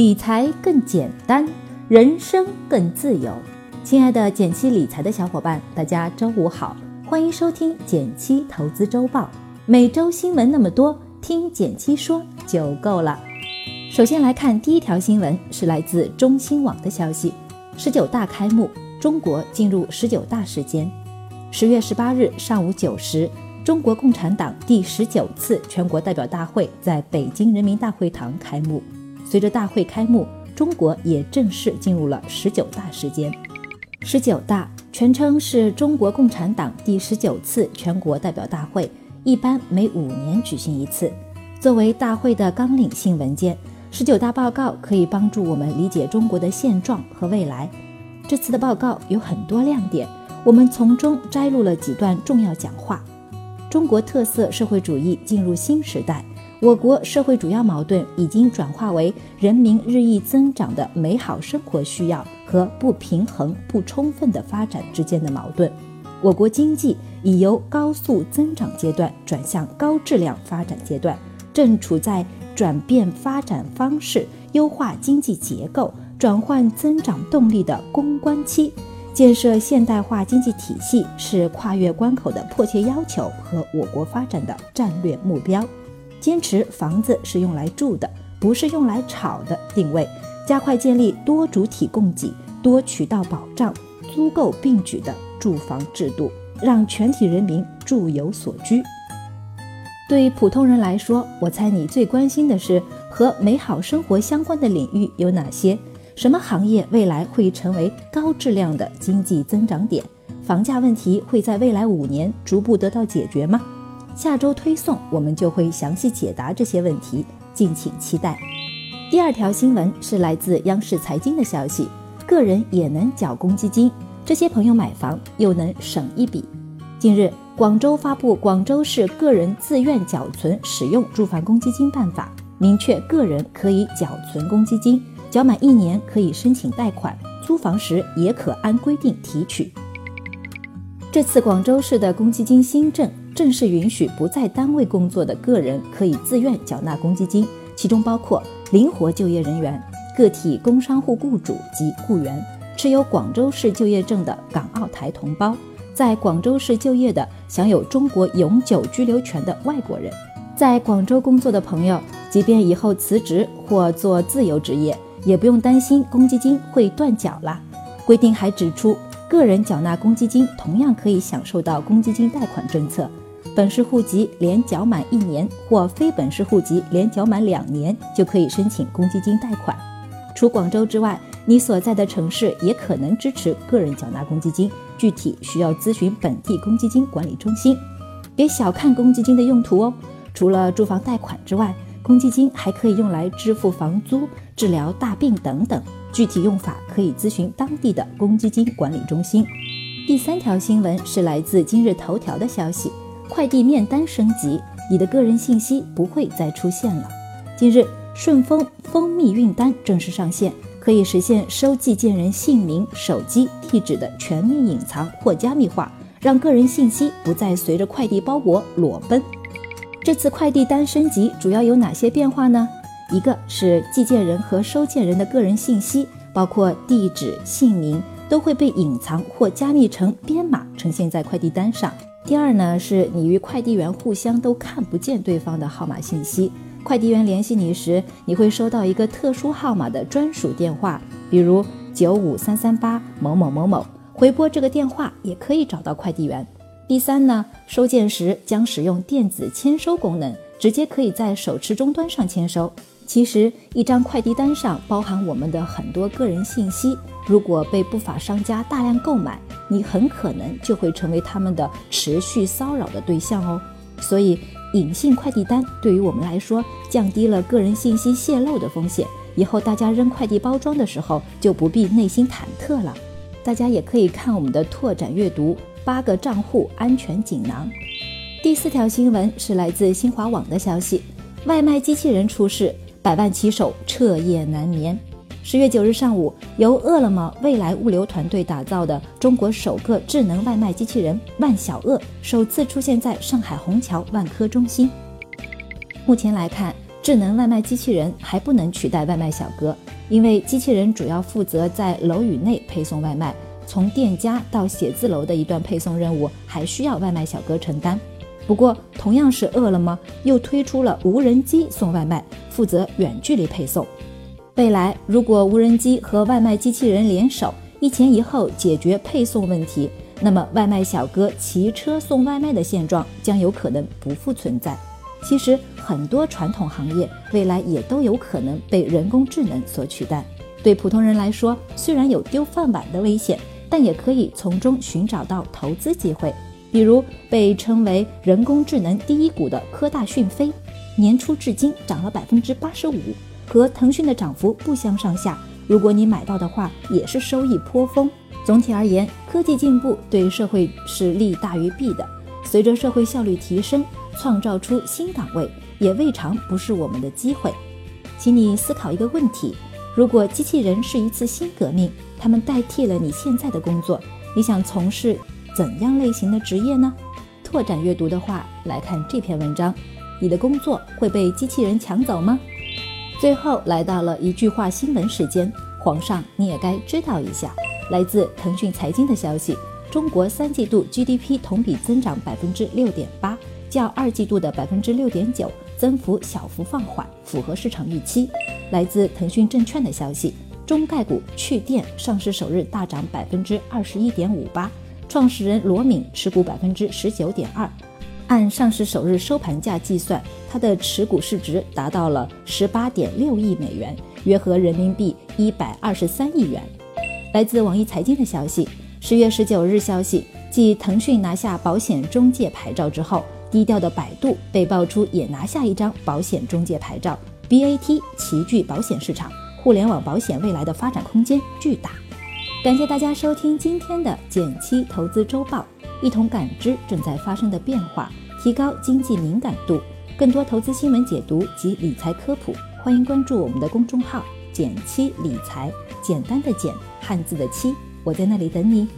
理财更简单，人生更自由。亲爱的减七理财的小伙伴，大家周五好，欢迎收听减七投资周报。每周新闻那么多，听减七说就够了。首先来看第一条新闻，是来自中新网的消息：十九大开幕，中国进入十九大时间。十月十八日上午九时，中国共产党第十九次全国代表大会在北京人民大会堂开幕。随着大会开幕，中国也正式进入了十九大时间。十九大全称是中国共产党第十九次全国代表大会，一般每五年举行一次。作为大会的纲领性文件，十九大报告可以帮助我们理解中国的现状和未来。这次的报告有很多亮点，我们从中摘录了几段重要讲话。中国特色社会主义进入新时代。我国社会主要矛盾已经转化为人民日益增长的美好生活需要和不平衡不充分的发展之间的矛盾。我国经济已由高速增长阶段转向高质量发展阶段，正处在转变发展方式、优化经济结构、转换增长动力的攻关期。建设现代化经济体系是跨越关口的迫切要求和我国发展的战略目标。坚持房子是用来住的，不是用来炒的定位，加快建立多主体供给、多渠道保障、租购并举的住房制度，让全体人民住有所居。对普通人来说，我猜你最关心的是和美好生活相关的领域有哪些？什么行业未来会成为高质量的经济增长点？房价问题会在未来五年逐步得到解决吗？下周推送，我们就会详细解答这些问题，敬请期待。第二条新闻是来自央视财经的消息：个人也能缴公积金，这些朋友买房又能省一笔。近日，广州发布《广州市个人自愿缴存使用住房公积金办法》，明确个人可以缴存公积金，缴满一年可以申请贷款，租房时也可按规定提取。这次广州市的公积金新政。正式允许不在单位工作的个人可以自愿缴纳公积金，其中包括灵活就业人员、个体工商户雇主及雇员、持有广州市就业证的港澳台同胞、在广州市就业的享有中国永久居留权的外国人。在广州工作的朋友，即便以后辞职或做自由职业，也不用担心公积金会断缴了。规定还指出，个人缴纳公积金同样可以享受到公积金贷款政策。本市户籍连缴满一年，或非本市户籍连缴满两年，就可以申请公积金贷款。除广州之外，你所在的城市也可能支持个人缴纳公积金，具体需要咨询本地公积金管理中心。别小看公积金的用途哦，除了住房贷款之外，公积金还可以用来支付房租、治疗大病等等。具体用法可以咨询当地的公积金管理中心。第三条新闻是来自今日头条的消息。快递面单升级，你的个人信息不会再出现了。近日，顺丰蜂蜜运单正式上线，可以实现收寄件人姓名、手机、地址的全面隐藏或加密化，让个人信息不再随着快递包裹裸奔。这次快递单升级主要有哪些变化呢？一个是寄件人和收件人的个人信息，包括地址、姓名，都会被隐藏或加密成编码，呈现在快递单上。第二呢，是你与快递员互相都看不见对方的号码信息。快递员联系你时，你会收到一个特殊号码的专属电话，比如九五三三八某某某某，回拨这个电话也可以找到快递员。第三呢，收件时将使用电子签收功能，直接可以在手持终端上签收。其实，一张快递单上包含我们的很多个人信息，如果被不法商家大量购买，你很可能就会成为他们的持续骚扰的对象哦。所以，隐性快递单对于我们来说，降低了个人信息泄露的风险。以后大家扔快递包装的时候，就不必内心忐忑了。大家也可以看我们的拓展阅读八个账户安全锦囊。第四条新闻是来自新华网的消息：外卖机器人出事。百万骑手彻夜难眠。十月九日上午，由饿了么未来物流团队打造的中国首个智能外卖机器人“万小饿”首次出现在上海虹桥万科中心。目前来看，智能外卖机器人还不能取代外卖小哥，因为机器人主要负责在楼宇内配送外卖，从店家到写字楼的一段配送任务还需要外卖小哥承担。不过，同样是饿了么，又推出了无人机送外卖，负责远距离配送。未来，如果无人机和外卖机器人联手，一前一后解决配送问题，那么外卖小哥骑车送外卖的现状将有可能不复存在。其实，很多传统行业未来也都有可能被人工智能所取代。对普通人来说，虽然有丢饭碗的危险，但也可以从中寻找到投资机会。比如被称为人工智能第一股的科大讯飞，年初至今涨了百分之八十五，和腾讯的涨幅不相上下。如果你买到的话，也是收益颇丰。总体而言，科技进步对社会是利大于弊的。随着社会效率提升，创造出新岗位也未尝不是我们的机会。请你思考一个问题：如果机器人是一次新革命，它们代替了你现在的工作，你想从事怎样类型的职业呢？拓展阅读的话，来看这篇文章：你的工作会被机器人抢走吗？最后来到了一句话新闻时间，皇上你也该知道一下。来自腾讯财经的消息：中国三季度 GDP 同比增长百分之六点八，较二季度的百分之六点九增幅小幅放缓，符合市场预期。来自腾讯证券的消息：中概股趣电上市首日大涨百分之二十一点五八，创始人罗敏持股百分之十九点二，按上市首日收盘价计算，它的持股市值达到了十八点六亿美元，约合人民币一百二十三亿元。来自网易财经的消息，十月十九日消息，继腾讯拿下保险中介牌照之后，低调的百度被爆出也拿下一张保险中介牌照。BAT 齐聚保险市场，互联网保险未来的发展空间巨大。感谢大家收听今天的减七投资周报，一同感知正在发生的变化，提高经济敏感度。更多投资新闻解读及理财科普，欢迎关注我们的公众号“简七理财”。简单的简，汉字的七，我在那里等你。